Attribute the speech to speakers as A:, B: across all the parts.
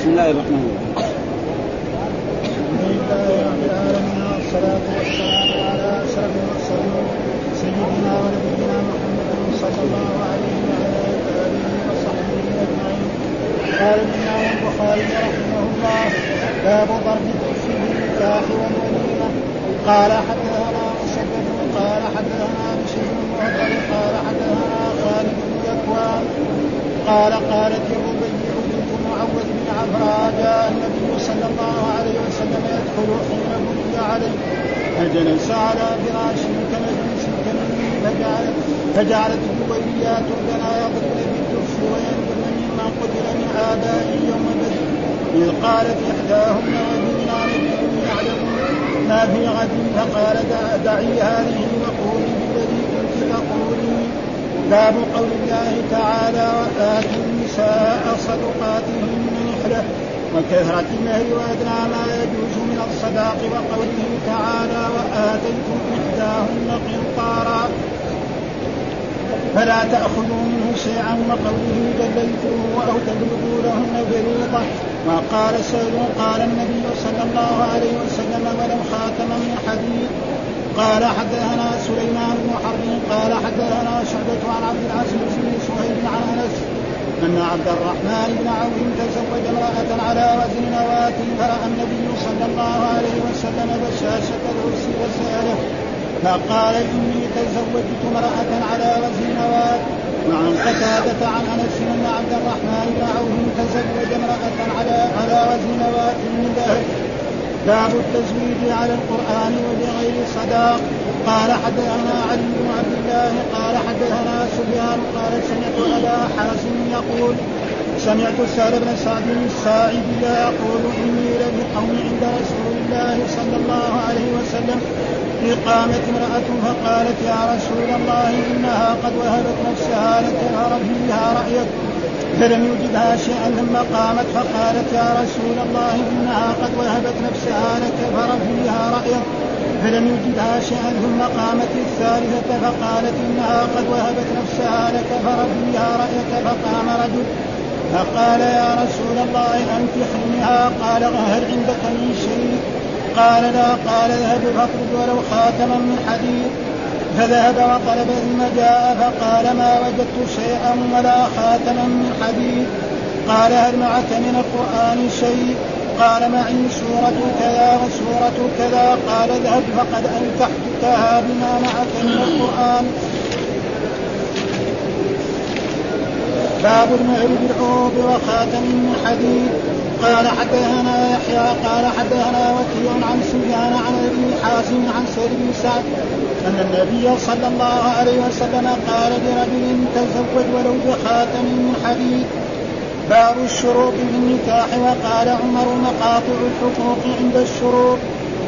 A: بسم الله الرحمن الرحيم.
B: والصلاة والسلام على أشرف المرسلين سيدنا ونبينا محمد صلى الله عليه وعلى آله وصحبه أجمعين قال الإمام البخاري رحمه الله باب ضرب الكف بالنكاح والوليمة قال حدثنا مسدد قال حدثنا بشير بن قال حدثنا خالد بن ذكوان قال قالت الربيع بنت معوذ بن عفراء جاء النبي صلى الله عليه وسلم يدخل حين عليه فجلس على فراش كمجلس كمنه فجعلت فجعلت الجويريات لنا يضربن بالدف وينذرن مما قتل من آباء يوم بدر. إذ قالت إحداهن وجدنا نبي يعلم ما في غد. فقال دعي هذه وقولي بالذي كنت تقولين باب قول الله تعالى وآتوا النساء صدقاتهن نحلة. وكثرة المهر وأدنى ما الصداق وقوله تعالى وآتيتم إحداهن قنطارا. فلا تأخذوا منه شيئا وقوله جليتوه أو تبلغوا لهن فريضة وقال سيد قال النبي صلى الله عليه وسلم ولو خاتما من حديد. قال حدثنا سليمان بن حرب قال حدثنا شعبة عن عبد العزيز بن سهيل عن أنس أن عبد الرحمن بن عوف تزوج امرأة على وزن نواة فرأى النبي صلى الله عليه وسلم بشاشة العرس وسأله فقال إني تزوجت امرأة على وزن نواة وعن قتادة عن أنس أن عبد الرحمن بن عوف تزوج امرأة على على وزن نواة من ذهب باب التزويد على القرآن وبغير صداق. قال حدثنا علي بن عبد الله قال حدثنا سفيان قال سمعت أبا حازم يقول سمعت سهل بن سعد الساعدي يقول إني لبقوم عند رسول الله صلى الله عليه وسلم. قامت امرأة فقالت يا رسول الله إنها قد وهبت نفسها لك فيها رأيك. فلم يجدها شيئا ثم قامت فقالت يا رسول الله إنها قد وهبت نفسها لك فرفيها رأيك. فلم يجدها شيئا ثم قامت الثالثة فقالت إنها قد وهبت نفسها لك فرفيها رأيك. فقام رجل فقال يا رسول الله أنكحنيها قال هل عندك من شيء؟ قال لا. قال اذهب فاطلب ولو خاتما من حديد. فذهب وطلب ثم جاء فقال ما وجدت شيئا ولا خاتما من حديد. قال هل معك من القرآن شيء؟ قال معي سورة كذا وسورة كذا. قال اذهب فقد أنكحتكها بما معك من القرآن. باب المهر بالعروض وخاتم من حديد قال حدثنا يحيى قال حدثنا وكيع عن سفيان عن ابي حازم عن سيد بن سعد أن النبي صلى الله عليه وسلم قال لرجل تزوج ولو بخاتم من حديد باب الشروط في النكاح وقال عمر مقاطع الحقوق عند الشروط.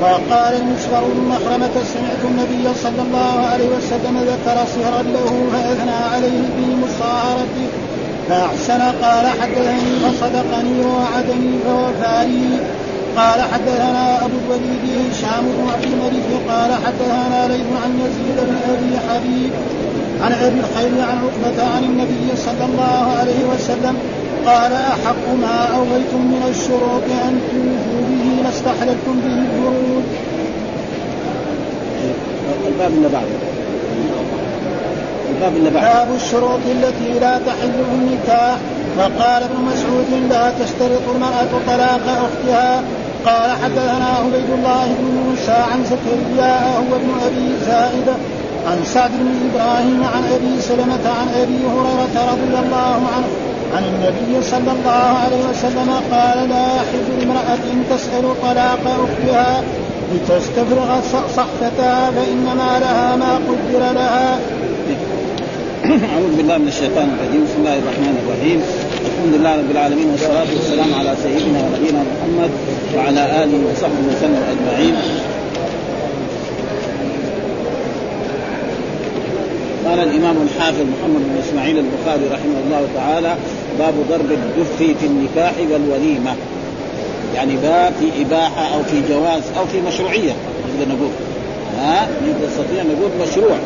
B: وقال المسور بن مخرمة سمعت النبي صلى الله عليه وسلم ذكر صهرا له فأثنى عليه في مصاهرته فأحسن قال حدثني فصدقني ووعدني فوفاني قال حدثنا أبو الوليد هشام بن عبد الملك قال حدثنا ليث عن يزيد بن أبي حبيب عن أبي الخير عن عقبة عن النبي صلى الله عليه وسلم قال أحق ما أويتم من الشروط أن توفوا به لاستحللتم به الفروج.
A: الباب اللي بعده. الباب اللي.
B: باب الشروط التي لا تحل النكاح. وقال ابن مسعود لا تشترط المرأة طلاق أختها. قال حدثنا عبيد الله بن موسى عن زكريا هو ابن أبي زائدة عن سعد بن إبراهيم عن أبي سلمة عن أبي هريرة رضي الله عنه عن النبي صلى الله عليه وسلم قال لا يحل لامرأة تسأل طلاق أختها لتستفرغ صحفتها فإنما لها ما قدر لها.
A: أعوذ بالله من الشيطان الرجيم. بسم الله الرحمن الرحيم. الحمد لله رب العالمين والصلاة والسلام على سيدنا ونبينا محمد وعلى آله وصحبه وسلم أجمعين. قال الإمام الحافظ محمد بن إسماعيل البخاري رحمه الله تعالى باب ضرب الدف في النكاح والوليمة. يعني باب في إباحة أو في جواز أو في مشروعية نقدر نقول. ها؟ نستطيع نقول مشروع.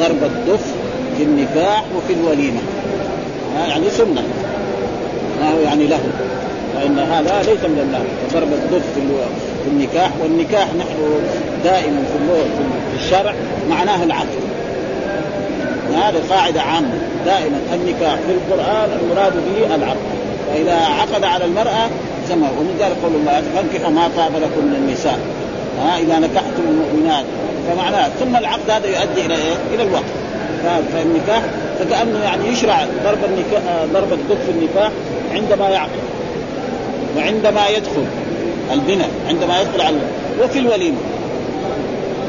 A: ضرب الدف في النكاح وفي الوليمة. يعني سنة. ما هو يعني له. فإن هذا ليس من الله. ضرب الدف في النكاح والنكاح نحن دائما في في الشرع معناه العقد هذه قاعدة عامة. دائما النكاح في القرآن المراد به العقد فإذا عقد على المرأة سمى ومن ذلك قول الله فانكحوا ما طاب لكم من النساء. ها إذا نكحتم المؤمنات. فمعناه ثم العقد هذا يؤدي إلى إيه؟ إلى الوقت. فالنكاح فكأنه يعني يشرع ضرب النكاح ضرب الدف في النكاح عندما يعقد وعندما يدخل البناء عندما يدخل على وفي الوليمة.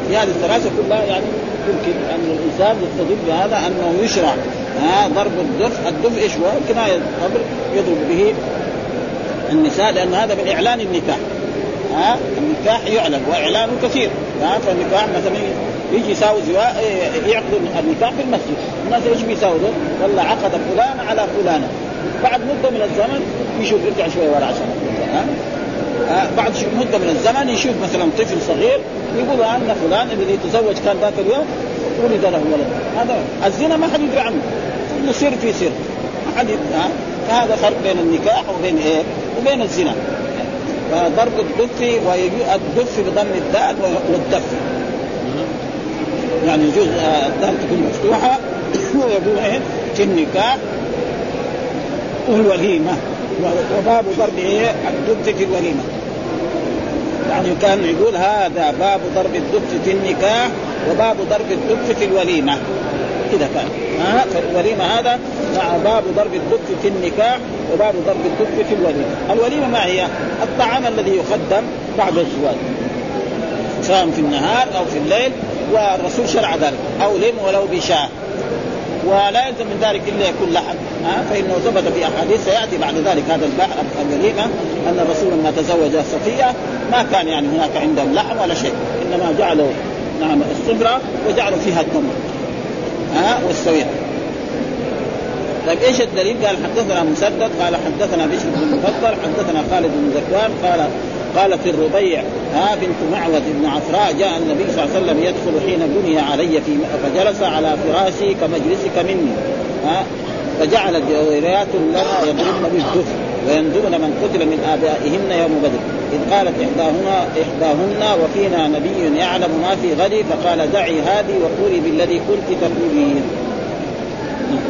A: في هذه الثلاثة كلها يعني يمكن أن الإنسان يستدل بهذا أنه يشرع ها ضرب الدف، الدف إيش هو؟ كناية قبل يضرب به النساء لأن هذا من إعلان النكاح. ها النكاح يعلن وإعلانه كثير. ها فالنكاح مثلا يجي يساوي زواج يعقد النكاح في المسجد. الناس إيش بيساووا؟ والله عقد فلان على فلانة. بعد مدة من الزمن يشوف يرجع شوية ورا عشان ها؟ بعد مدة من الزمن يشوف مثلا طفل صغير يقول ان فلان الذي تزوج كان ذاك اليوم ولد له ولد. هذا الزنا ما حد يدري عنه. كله سر في سر ما حد فهذا فرق بين النكاح وبين إيه؟ وبين الزنا. فضرب الدف الدف بضم الدال والدف. يعني يجوز الدال تكون مفتوحة ويقول إيه؟ في النكاح والوليمه وباب ضرب إيه؟ الدف في الوليمة. يعني كان يقول هذا باب ضرب الدف في النكاح وباب ضرب الدف في الوليمة. كذا كان. ها؟ فالوليمة هذا مع باب ضرب الدف في النكاح وباب ضرب الدف في الوليمة، الوليمة ما هي؟ الطعام الذي يقدم بعد الزواج سواء في النهار أو في الليل والرسول شرع ذلك. أو لم ولو بشاء. ولا يلزم من ذلك إلا يكون لحم. ها؟ فإنه ثبت في أحاديث سيأتي بعد ذلك هذا البحر الوليمه أن الرسول لما تزوج صفية ما كان يعني هناك عندهم لحم ولا شيء. إنما جعلوا نعم الصبرة وجعلوا فيها التمر. ها؟ والسوية. طيب إيش الدليل؟ قال حدثنا مسدد قال حدثنا بشر بن المفضل حدثنا خالد بن ذكوان قال قالت الربيع ها بنت معوذ بن عفراء جاء النبي صلى الله عليه وسلم يدخل حين بني علي في فجلس على فراشي كمجلسك مني ها فجعل الجويريات لنا يضربن بالدف ويندبن من قتل من آبائهن يوم بدر. إذ قالت احداهن إحداهن وفينا نبي يعلم ما في غد فقال دعي هذه وقولي بالذي كنت تقولين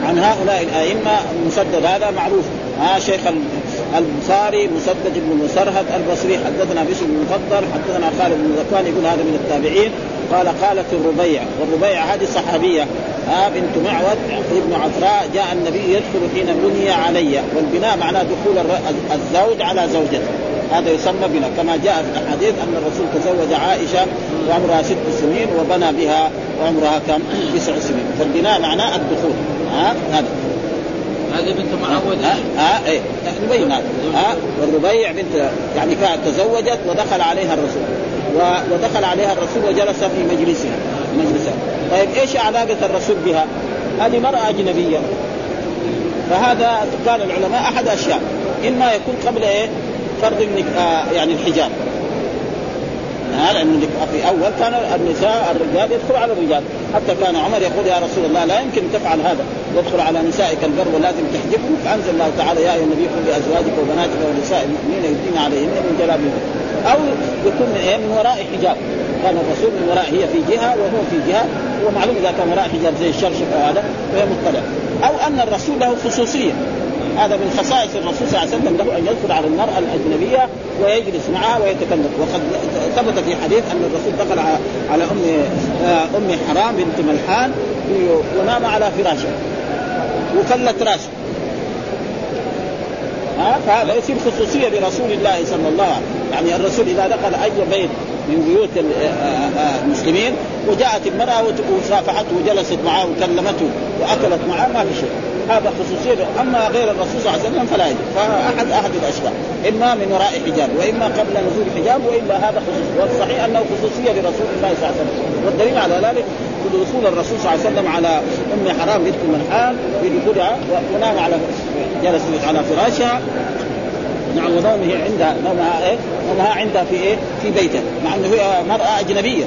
A: عن هؤلاء الأئمة مسدد هذا معروف. ها شيخ البخاري مسدد بن مسرهد البصري حدثنا بشر بن حدثنا خالد بن ذكوان يقول هذا من التابعين. قال قالت الربيع والربيع هذه صحابيه ها بنت معود ابن عفراء جاء النبي يدخل حين بني علي والبناء معناه دخول الزوج على زوجته. هذا يسمى بناء كما جاء في الأحاديث أن الرسول تزوج عائشة وعمرها ست سنين وبنى بها وعمرها كم؟ تسع سنين. فالبناء معناه الدخول ها؟ هذا.
C: هذه بنت معود.
A: ها ها إيه نبين هذا ها والربيع بنت يعني كانت تزوجت ودخل عليها الرسول. ودخل عليها الرسول وجلس في مجلسها مجلسها. طيب إيش علاقة الرسول بها؟ هذه مرأة أجنبية. فهذا قال العلماء أحد أشياء. إما يكون قبل إيه؟ فرض آه يعني الحجاب. ها لأنه في أول كان النساء الرجال يدخل على الرجال. حتى كان عمر يقول يا رسول الله لا يمكن تفعل هذا. يدخل على نسائك البر ولازم تحجبهم. فأنزل الله تعالى يا أيها النبي قل لأزواجك وبناتك ونساء المؤمنين يدين عليهن من جلابيبهم أو يكون من إيه؟ من وراء حجاب. كان الرسول من وراء هي في جهة وهو في جهة. ومعلوم إذا كان وراء حجاب زي الشرشف هذا فهي مطلع. أو أن الرسول له خصوصية. هذا من خصائص الرسول صلى الله عليه وسلم له أن يدخل على المرأة الأجنبية ويجلس معها ويتكلم. وقد ثبت في حديث أن الرسول دخل على ام أم حرام بنت ملحان ونام على فراشه. وفلت راسه. فهذا يصير خصوصية لرسول الله صلى الله عليه وسلم. يعني الرسول إذا دخل أي بيت من بيوت المسلمين وجاءت المراه وصافحته وجلست معه وكلمته وأكلت معه ما في شيء. هذا خصوصية. أما غير الرسول صلى الله عليه وسلم فلا يجوز. فاحد أحد الاشياء إما من وراء حجاب وإما قبل نزول حجاب وإلا هذا خصوصيه والصحيح أنه خصوصية لرسول الله صلى الله عليه وسلم. والدليل على ذلك دخول الرسول صلى الله عليه وسلم على أم حرام بنت ملحان بدخولها ونام على جلس على فراشها. نعم ونومه عندها نومها إيه؟ نومها عندها في إيه؟ في بيته مع إنه هي مرأة أجنبية.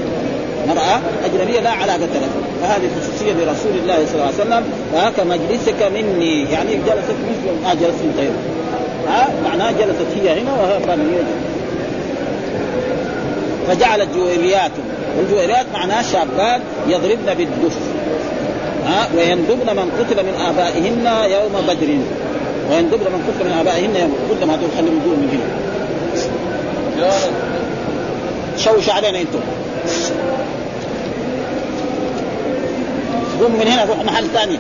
A: مرأة أجنبية لا علاقة لها. فهذه خصوصية لرسول الله صلى الله عليه وسلم فهك مجلسك مني. يعني جلست مثل ما جلست من غيره ها؟ معناه جلست هي هنا وهو كان فجعلت جويريات. والجويريات معناه شابات يضربن بالدف. ها؟ ويندبن من قتل من آبائهن يوم بدر. ويندبن من قتل من آبائهن يوم كل ما خلي يقول من هنا. شوش علينا أنتم قوم من هنا روح محل ثاني.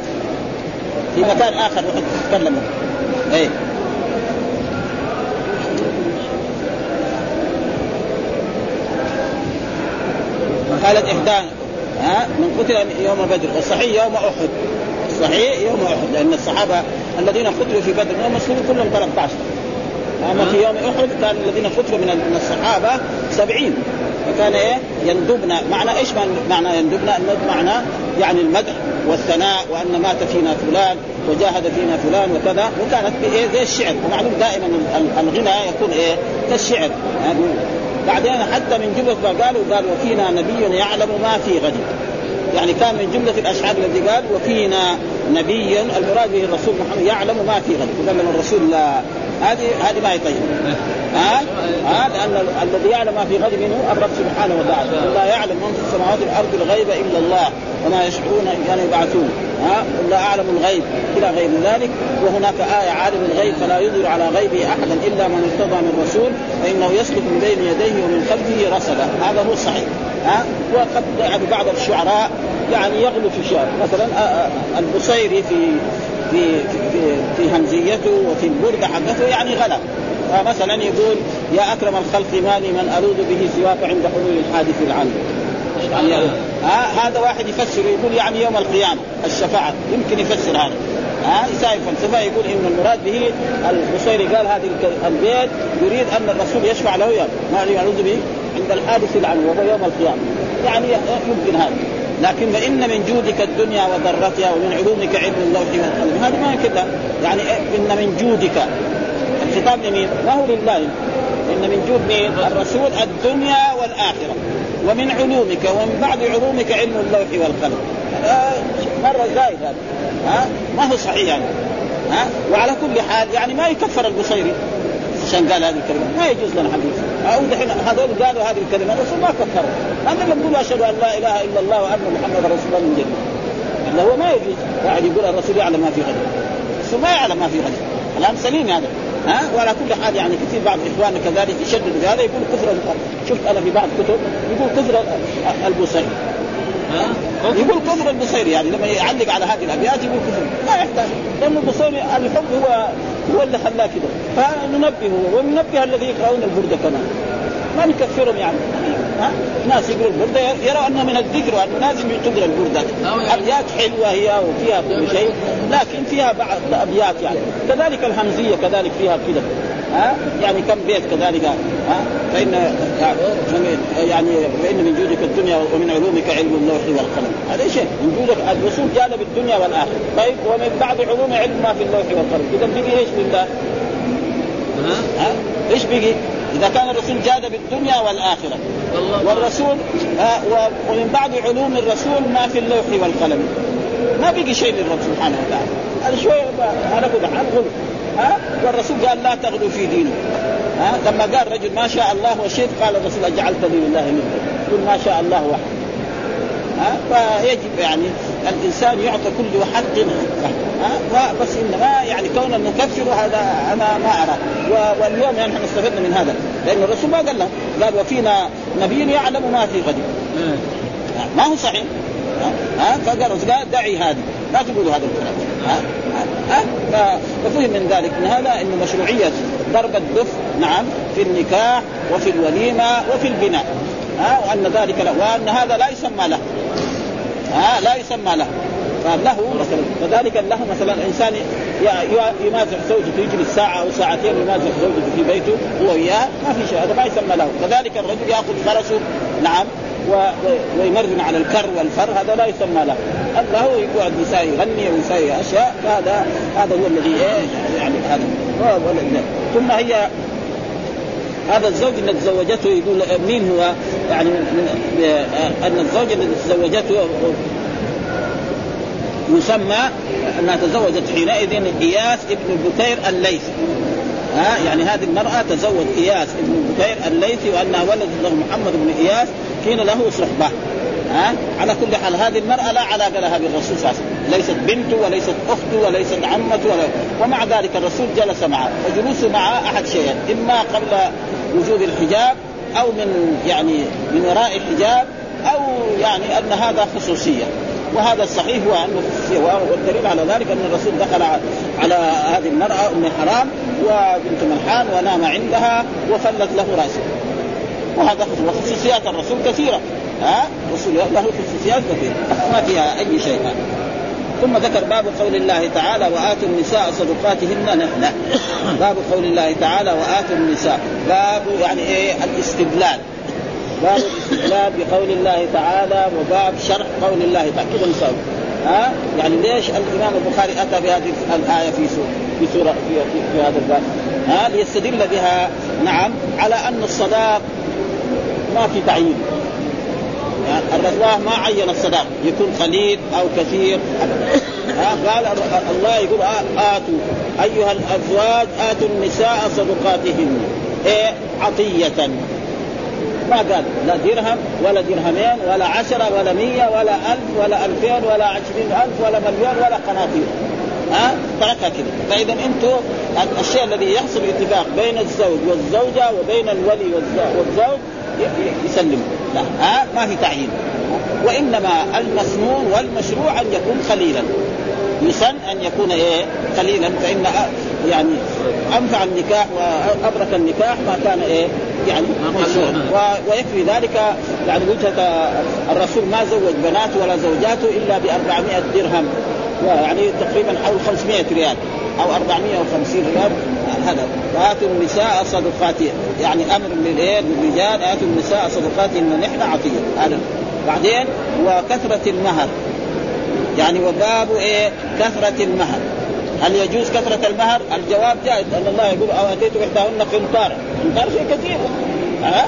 A: في مكان آخر روح تتكلم إيه. قالت إحدى ها؟ من قتل يوم بدر. والصحيح يوم أحد. الصحيح يوم أحد لأن الصحابة الذين قتلوا في بدر من المسلمين كلهم 13 أما في يوم أحد كان الذين قتلوا من الصحابة 70 فكان إيه؟ يندبنا معنى إيش معنى يندبنا الندب معنى يعني المدح والثناء وأن مات فينا فلان وجاهد فينا فلان وكذا. وكانت إيه؟ زي الشعر. ومعلوم دائما الغنى يكون إيه؟ كالشعر. بعدين حتى من جملة ما قالوا قال وفينا نبي يعلم ما في غد. يعني كان من جملة الأشعار الذي قال وفينا نبي المراد به الرسول محمد. يعلم ما في غد. تكلم الرسول لا. هذه هذه ما هي طيبه ها؟ ها؟ لأن الذي يعلم ما في غد منه الرب سبحانه وتعالى. لا يعلم من في السماوات والأرض الغيب إلا الله. وما يشعرون ايان يبعثون. ها؟ لا أعلم الغيب. إلى غير ذلك. وهناك آية عالم الغيب فلا يظهر على غيبه احدا إلا من ارتضى من رسول. فإنه يسلك من بين يديه ومن خلفه رصدا. هذا هو الصحيح ها؟ وقد يعني بعض الشعراء يعني يغلو في الشعر مثلا البصيري في في في, في همزيته وفي البرده حقته يعني غلا. فمثلا يقول يا أكرم الخلق مالي من الوذ به سواك عند حلول الحادث العام يعني ها هذا واحد يفسر يقول يعني يوم القيامة الشفاعة. يمكن يفسر هذا. ها يساوي فلسفه يقول إن المراد به البصيري قال هذه البيت يريد أن الرسول يشفع له يوم. ما يعوذ به عند الحادث العام وهو يوم القيامة. يعني يمكن هذا. لكن فإن من جودك الدنيا وضرتها ومن علومك علم اللوح والقلم. هذه ما كذا يعني إن من جودك. الخطاب لمين؟ ما هو لله. إن من جود مين؟ الرسول الدنيا والآخرة. ومن علومك ومن بعض علومك علم اللوح والقلم. آه مرة زايد هذا. ها؟ ما هو صحيح يعني ها؟ وعلى كل حال يعني ما يكفر البصيري عشان قال هذه الكلمة. ما يجوز لنا حديث. أو دحين هذول قالوا هذه الكلمة الرسول ما كفروا هذا اللي بيقولوا أشهد أن لا إله إلا الله وأن محمد رسول الله من جديد. اللي هو ما يجوز. واحد يقول الرسول يعلم ما في غد الرسول ما يعلم ما في غد كلام سليم هذا. ها؟ وعلى كل حال يعني كثير بعض إخواننا كذلك يشدد بهذا يقول كفر شفت أنا في بعض كتب يقول كفر البوصيري يقول كفر البصيري يعني لما يعلق على هذه الأبيات يقول كفر ما يحتاج. لأن البصيري الحب هو هو اللي خلاه كذا فننبهه وننبه الذي يقرؤون البرده كمان. ما نكفرهم يعني. ها؟ ناس يقروا البرده يروا أنه من الذكر وأن لازم تقرأ البرده أبيات حلوة هي وفيها كل شيء لكن فيها بعض أبيات يعني. كذلك الهمزية كذلك فيها كذا ها؟ يعني كم بيت كذلك ها؟ فإن يعني فإن من جودك الدنيا ومن علومك علم اللوح والقلم. هذا شيء. من جودك الرسول جانب الدنيا والآخرة. طيب ومن بعض علوم علم ما في اللوح والقلم. إذا بقي إيش لله؟ ها؟ إيش بقي؟ إذا كان الرسول جاد بالدنيا والآخرة. والرسول آه ومن بعض علوم الرسول ما في اللوح والقلم. ما بقي شيء للرب سبحانه وتعالى. هذا شوية أنا أقول ها؟ والرسول قال لا تغلوا في دينه ها؟ لما قال رجل ما شاء الله وشئت قال الرسول اجعلتني لله ندا قل ما شاء الله وحده. ها؟ فيجب يعني الإنسان يعطى كل حق ها؟ بس انما يعني كون نكفر هذا أنا ما أرى. واليوم يعني إحنا استفدنا من هذا. لأن الرسول ما قال له. قال وفينا نبي يعلم ما في غد. ما هو صحيح. ها؟ فقال قال دعي هذه. لا تقولوا هذا الكلام. ها؟ ها؟ ففهم من ذلك من هذا انه مشروعية ضرب الدف نعم في النكاح وفي الوليمة وفي البناء. ها؟ وأن ذلك له وأن هذا لا يسمى له. ها؟ لا يسمى له. فله مثلا كذلك له مثلا الإنسان يمازح زوجته يجلس ساعة أو ساعتين يمازح زوجته في بيته هو وياه ما في شيء هذا ما يسمى له. كذلك الرجل يأخذ فرسه نعم ويمرن على الكر والفر هذا لا يسمى له. له يقعد نساء يغني ويسوي أشياء فهذا هذا هو الذي إيه يعني هذا. ثم هي هذا الزوج الذي تزوجته يقول مين هو؟ يعني من أن الزوج الذي تزوجته يسمى انها تزوجت حينئذ إياس ابن بكير الليثي ها؟ يعني هذه المرأة تزوج إياس ابن بكير الليثي وأنها ولدت له محمد بن إياس كان له صحبة ها؟ على كل حال هذه المرأة لا علاقة لها بالرسول صلى الله عليه وسلم. ليست بنته وليست أخته وليست عمته ولا ومع ذلك الرسول جلس معه وجلوسه معه أحد شيئين إما قبل وجود الحجاب أو من يعني من وراء الحجاب أو يعني أن هذا خصوصية. وهذا الصحيح هو انه والدليل على ذلك أن الرسول دخل على هذه المرأة أم حرام وبنت ملحان ونام عندها وفلت له راسه. وهذا وخصوصيات الرسول كثيرة. ها؟ الرسول له خصوصيات كثيرة. ما فيها أي شيء. ثم ذكر باب قول الله تعالى وآتوا النساء صدقاتهن. نحن باب قول الله تعالى وآتوا النساء. باب يعني إيه؟ الاستدلال. باب الاستدلال بقول الله تعالى وباب شرح قول الله تعالى. كذا ها؟ يعني ليش الإمام البخاري أتى بهذه الآية في سوره في سوره في, في, في هذا الباب؟ ها؟ ليستدل بها. نعم. على أن الصداق ما في تعيين. يعني الله ما عين الصداق. يكون قليل أو كثير. ها؟ قال الله يقول آتوا. أيها الأزواج آتوا النساء صدقاتهن. إيه؟ عطية. ما قال. لا درهم ولا درهمين ولا عشرة ولا مية ولا ألف ولا ألفين ولا عشرين ألف ولا مليون ولا قناطير. ها؟ تركها كذا فإذا أنتم الشيء الذي يحصل اتفاق بين الزوج والزوجة وبين الولي والزوج يسلم لا. ها؟ ما في تعيين. وإنما المسنون والمشروع أن يكون قليلا. يسن أن يكون إيه؟ قليلا. فإن يعني أنفع النكاح وابرك النكاح ما كان إيه؟ يعني ويكفي ذلك يعني وجهة الرسول ما زوج بناته ولا زوجاته إلا ب 400 درهم. يعني تقريبا حول 500 ريال أو 450 ريال. هذا. واتوا النساء صدقاتهن يعني أمر للإيه؟ للرجال. اتوا النساء صدقاتهن نحن عطية. هذا. بعدين وكثرة المهر. يعني وباب إيه؟ كثرة المهر. هل يجوز كثرة المهر؟ الجواب جائز لأن الله يقول أو أتيتم إحداهن قنطارا، قنطار شيء كثير. ها؟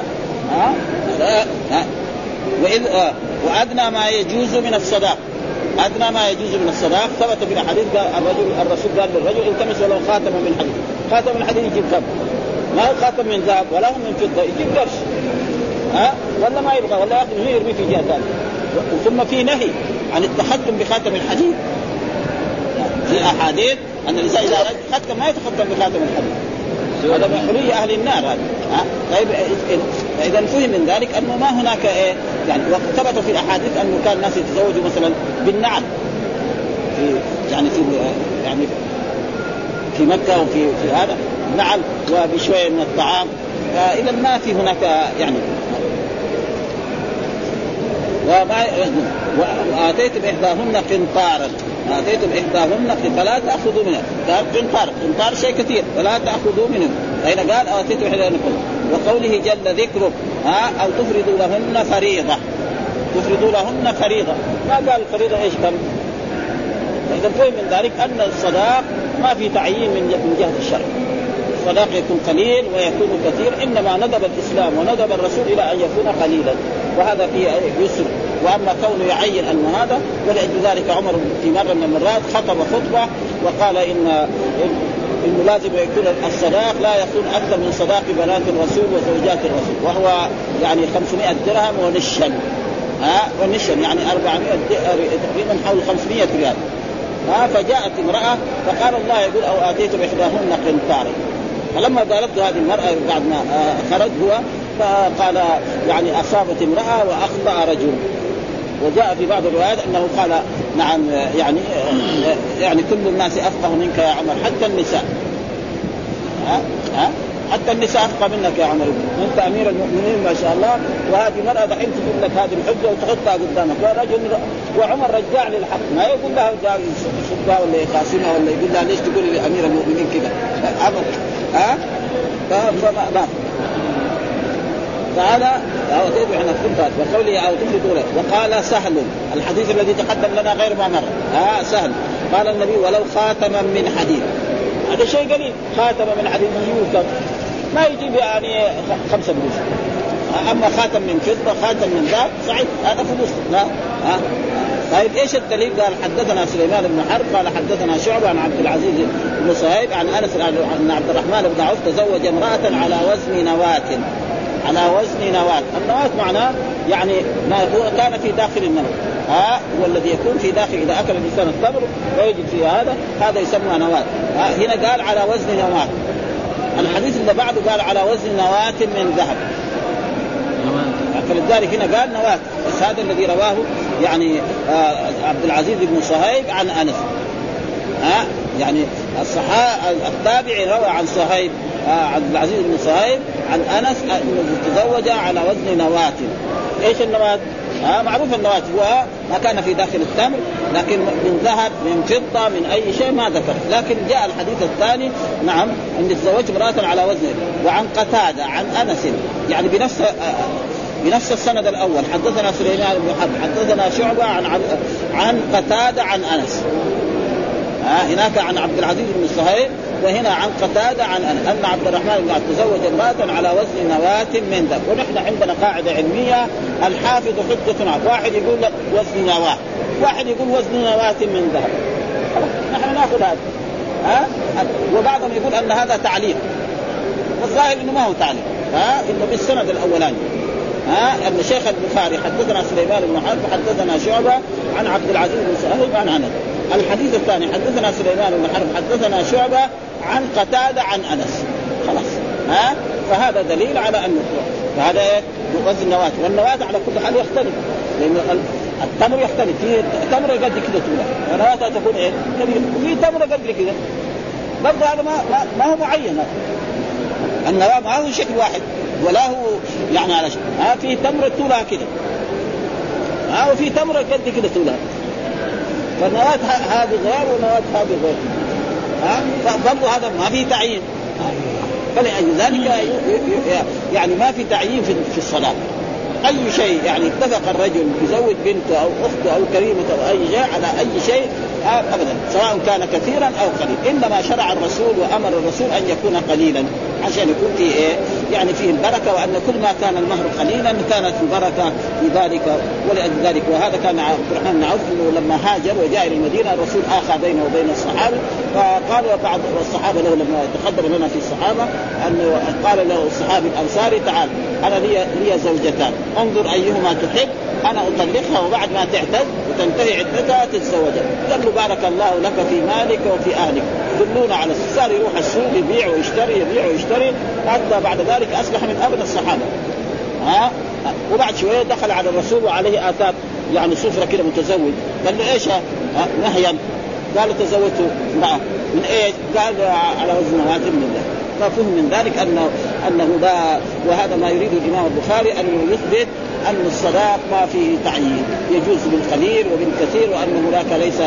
A: ها, ها؟ وإذ آه. وأدنى ما يجوز من الصداق. أدنى ما يجوز من الصداق. ثبت في الحديث قال الرجل الرسول قال للرجل التمس ولو خاتما من حديد. خاتم من حديد يجيب كم؟ ما خاتم من ذهب ولا هو من فضة يجيب قرش. ها؟ ولا ما يبغى ولا يأخذ يرمي في جهة ثانية. ثم في نهي عن التختم بخاتم الحديد. في أحاديث أن الإنسان إذا ختم ما يتختم بخاتم الحديد هذا من حلي أهل النار هذا. طيب اذا فهم من ذلك أنه ما هناك إيه؟ يعني وثبت في الأحاديث انه كان الناس يتزوجوا مثلا بالنعل. في يعني في يعني في مكة وفي في هذا. نعل وبشوية من الطعام. فإذا ما في هناك يعني وما وآتيتم إحداهن قنطارا. آتيتم إحداهن فلا تأخذوا منها. قال قنطار قنطار شيء كثير فلا تأخذوا منه. فهنا قال آتيتم إحداهن وقوله جل ذكره ها أو تفرضوا لهن فريضة. تفرضوا لهن فريضة. ما قال الفريضه إيش كم فإذا فهم من ذلك أن الصداق ما في تعيين من جهة الشرع. الصداق يكون قليل ويكون كثير إنما ندب الإسلام وندب الرسول إلى أن يكون قليلا. وهذا فيه يسر. وأما كونه يعين هذا ولاجل ذلك عمر في مره من المرات خطب خطبة وقال إن انه لازم يكون الصداق لا يكون أكثر من صداق بنات الرسول وزوجات الرسول وهو يعني 500 درهم ونشا ها؟ ونشا يعني 400 تقريبا حول 500 ريال. ها؟ فجاءت امرأة فقال الله يقول أو آتيتم إحداهن قنطارا. فلما قالت هذه المرأة بعد ما خرج هو فقال يعني أصابت امرأة وأخطأ رجل. وجاء في بعض الروايات أنه قال نعم يعني يعني كل الناس أفقه منك يا عمر حتى النساء. ها؟ ها؟ حتى النساء أفقه منك يا عمر. أنت أمير المؤمنين ما شاء الله وهذه المراه دحين تقول لك هذه الحجة وتحطها قدامك. ورجل وعمر رجع للحق. ما يقول لها يسبها ولا يخاصمها ولا يقول لها ليش تقولي لامير المؤمنين كذا؟ ابدا ها؟ فما فهذا أوتيت إحنا الثلثات وقوله أو تفردوا وقال سهل. الحديث الذي تقدم لنا غير ما مر. ها سهل. قال النبي ولو خاتما من حديد. هذا شيء قليل. خاتم من حديد يوكب ما يجيب يعني خمسة فلوس. أما خاتم من فضة خاتم من ذهب صحيح. هذا فلوس. لا. ها. طيب إيش الدليل؟ قال حدثنا سليمان بن حرب. قال حدثنا شعبة عن عبد العزيز بن صهيب عن أنس ان عبد الرحمن بن عوف تزوج امرأة على وزن نواة. على وزن نواة، النواة معناه يعني ما كان في داخل النواة ها هو الذي يكون في داخل إذا أكل الإنسان التمر ويجد في هذا هذا يسمى نواة. هنا قال على وزن نواة. الحديث اللي بعده قال على وزن نواة من ذهب. فلذلك هنا قال نواة. بس هذا الذي رواه يعني آه عبد العزيز بن صهيب عن أنس. ها يعني الصحابة التابعي روى عن صهيب آه عبد العزيز بن صهيب عن أنس انه تزوج على وزن نواة. إيش النواة؟ ها معروف النواة. هو ما كان في داخل التمر لكن من ذهب من فضة من أي شيء ما ذكر. لكن جاء الحديث الثاني نعم أني تزوجت امرأة على وزن. وعن قتادة عن أنس. يعني بنفس بنفس السند الأول. حدثنا سليمان بن حرب حدثنا شعبة عن عن قتادة عن أنس. ها هناك عن عبد العزيز بن صهيب وهنا عن قتادة عن انس أن عبد الرحمن بن تزوج امرأة على وزن نواه من ذهب ونحن عندنا قاعدة علمية الحافظ حجة عن واحد يقول لك وزن نواه واحد يقول وزن نواه من ذهب. نحن نأخذ هذا. ها؟ وبعضهم يقول أن هذا تعليق والظاهر إنه ما هو تعليق ها؟ إنه بالسند الأولاني. ها؟ أن شيخ البخاري حدثنا سليمان بن حرب حدثنا شعبة عن عبد العزيز بن صهيب عن انس الحديث الثاني حدثنا سليمان بن حرب حدثنا شعبة عن قتادة عن أنس. خلاص. ها؟ فهذا دليل على أنه فهذا إيه؟ وزن النواة. والنواة على كل حال يختلف. لأن التمر يختلف. في تمر قد كذا طولها ونواه تكون إيه؟ وفي تمر قد كذا برضه هذا ما ما هو معين. النواة ما هو شكل واحد. ولا هو يعني على شيء ها؟ في تمره طولها كذا ها؟ وفي تمره قد كذا طولها. فالنواه هذه غير ونواه هذه غير. ها؟ فبرضه هذا ما في تعيين. فلذلك يعني ما في تعيين في الصلاة. أي شيء يعني اتفق الرجل يزوج بنته أو أخته أو كريمته أو أي شيء على أي شيء ابدا. سواء كان كثيرا أو قليل إنما شرع الرسول وأمر الرسول أن يكون قليلا. عشان يكون في إيه؟ يعني فيه البركة وأن كل ما كان المهر قليلا كانت البركة في ذلك ولأجل ذلك. وهذا كان عبد الرحمن بن عوف لما هاجر وجاء إلى المدينة الرسول آخى بينه وبين الصحابة فقال بعض الصحابة له لما تقدم لنا في الصحابة انه قال له الصحابي الأنصاري تعال أنا لي لي زوجتان انظر أيهما تحب. أنا أطلقها وبعد ما تعتد وتنتهي عدتها تتزوجها. قال له بارك الله لك في مالك وفي أهلك. دلونا على صار يروح السوق يبيع ويشتري يبيع ويشتري. حتى بعد ذلك أصبح من ابنى الصحابة. ها؟ وبعد شوية دخل على الرسول وعليه آثار يعني صفرة كده متزوج. قال له إيش؟ نهيا. قال تزوجت امرأة. من إيش؟ قال على وزن موازن من ذلك ففهم من ذلك انه أنه لا وهذا ما يريد الإمام البخاري انه يثبت أن الصداق ما فيه تعيين. يجوز بالقليل وبالكثير وأن هناك ليس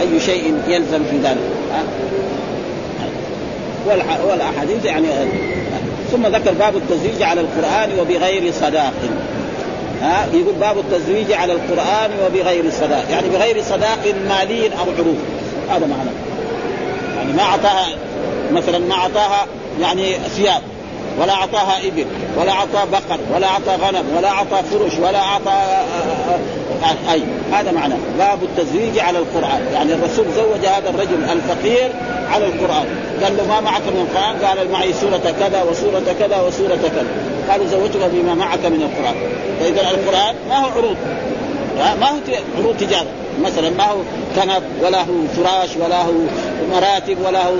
A: أي شيء يلزم في ذلك. والأحاديث يعني ثم ذكر باب التزويج على القرآن وبغير صداق. ها؟ يقول باب التزويج على القرآن وبغير صداق. يعني بغير صداق مالي أو عروض هذا معنى. يعني ما أعطاها مثلا ما أعطاها يعني ثياب. ولا اعطاها ابل ولا أعطى بقر ولا أعطى غنم ولا أعطى فرش ولا أعطى آه، آه، أي. هذا معناه باب التزويج على القرآن. يعني الرسول زوج هذا الرجل الفقير على القرآن. قال له ما معك من القرآن؟ قال معي سورة كذا وسورة كذا وسورة كذا. قال زوجتك بما معك من القرآن. فإذا القرآن ما هو عروض. ما هو عروض تجارة. مثلا ما هو كنب ولا هو فراش ولا هو مراتب ولا هو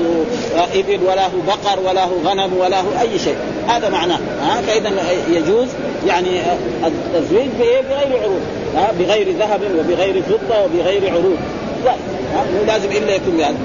A: إبل ولا هو بقر ولا هو غنم ولا هو أي شيء. هذا معناه ها فاذا يجوز يعني التزويج بغير عروض ها بغير ذهب وبغير فضة وبغير عروض. لا مو لازم إلا يكون يعني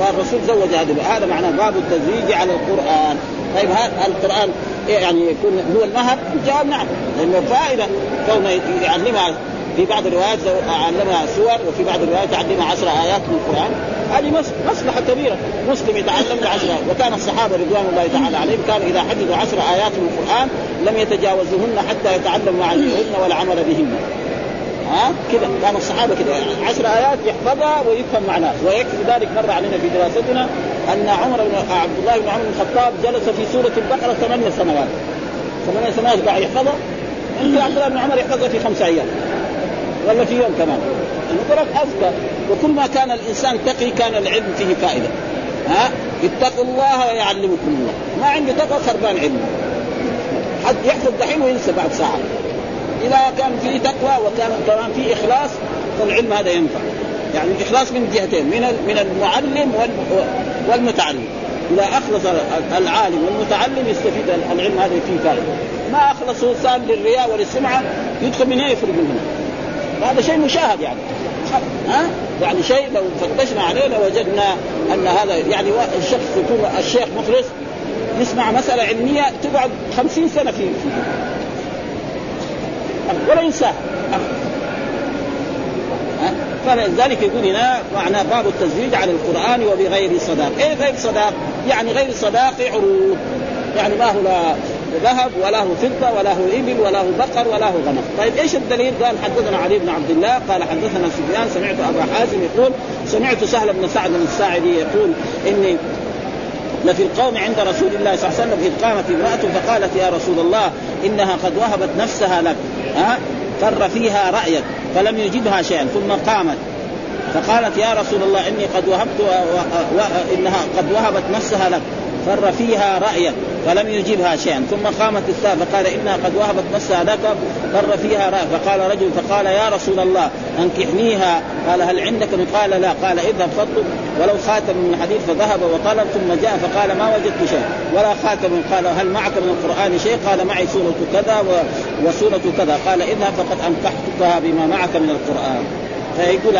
A: فالرسول زوج هذا هذا معناه باب التزويج على القرآن. طيب هذا القرآن يعني يكون هو المهر؟ الجواب نعم. لأنه فائدة كونه يعلمها في بعض الروايات علمها سور وفي بعض الروايات علمها عشر آيات من القرآن. هذه مصلحة كبيرة. مسلم يتعلم عشر آيات. وكان الصحابة رضوان الله تعالى عليهم كانوا إذا حفظوا عشر آيات من القرآن لم يتجاوزوهن حتى يتعلموا معانيهن والعمل بهن. ها؟ كذا. كان الصحابة كذا. عشر آيات يحفظها ويفهم معناها. ويكفي ذلك مر علينا في دراستنا أن عمر بن عبد الله بن عمر بن الخطاب جلس في سورة البقرة ثمانية سنوات. ثمانية سنوات قاعد يحفظها. عبد الله بن عمر يحفظها في خمسة أيام. ولا في يوم كمان؟ لك أذكى. وكل ما كان الإنسان تقي كان العلم فيه فائدة. ها؟ اتقوا الله ويعلمكم الله. ما عنده تقوى خربان علم. حد يحفظ دحين وينسى بعد ساعة. إذا كان في تقوى وكان كمان في إخلاص فالعلم هذا ينفع. يعني الإخلاص من جهتين من من المعلم والمتعلم. إذا أخلص العالم والمتعلم يستفيد العلم هذا فيه فائدة. ما أخلصه صار للرياء وللسمعه يدخل من هنا يخرج من هنا. هذا شيء مشاهد يعني. ها؟ يعني شيء لو فتشنا عليه لوجدنا أن هذا يعني الشخص يكون الشيخ مخلص يسمع مسألة علمية تقعد خمسين سنة في ولا ينساها فلذلك يقول هنا معنى باب التزويج على القرآن وبغير صداق، إيه غير صداق؟ يعني غير صداق عروض، يعني ما هو ذهب ولا هو فضة ولا هو إبل ولا هو بقر ولا هو غنم، طيب إيش الدليل؟ قال حدثنا علي بن عبد الله قال حدثنا سفيان سمعت أبا حازم يقول سمعت سهل بن سعد الساعدي يقول إني لفي القوم عند رسول الله صلى الله عليه وسلم إذ قامت امرأة فقالت يا رسول الله إنها قد وهبت نفسها لك ها؟ فر فيها رأيك فلم يجبها شيئا ثم قامت. فقالت يا رسول الله إني قد وهبت و... و... إنها قد وهبت نفسها لك فر فيها رأيك. فلم يجبها شيئا. ثم قامت الثالثة فقال إنها قد وهبت نفسها لك فر فيها رأي فقال رجل فقال يا رسول الله أنكحنيها؟ قال هل عندك؟ قال لا. قال اذهب فاطلب. ولو خاتم من حديد فذهب وطلب. ثم جاء فقال ما وجدت شيء ولا خاتم. قال هل معك من القرآن شيء؟ قال معي سورة كذا وسورة كذا. قال اذهب فقد أنكحتكها بما معك من القرآن. فيقول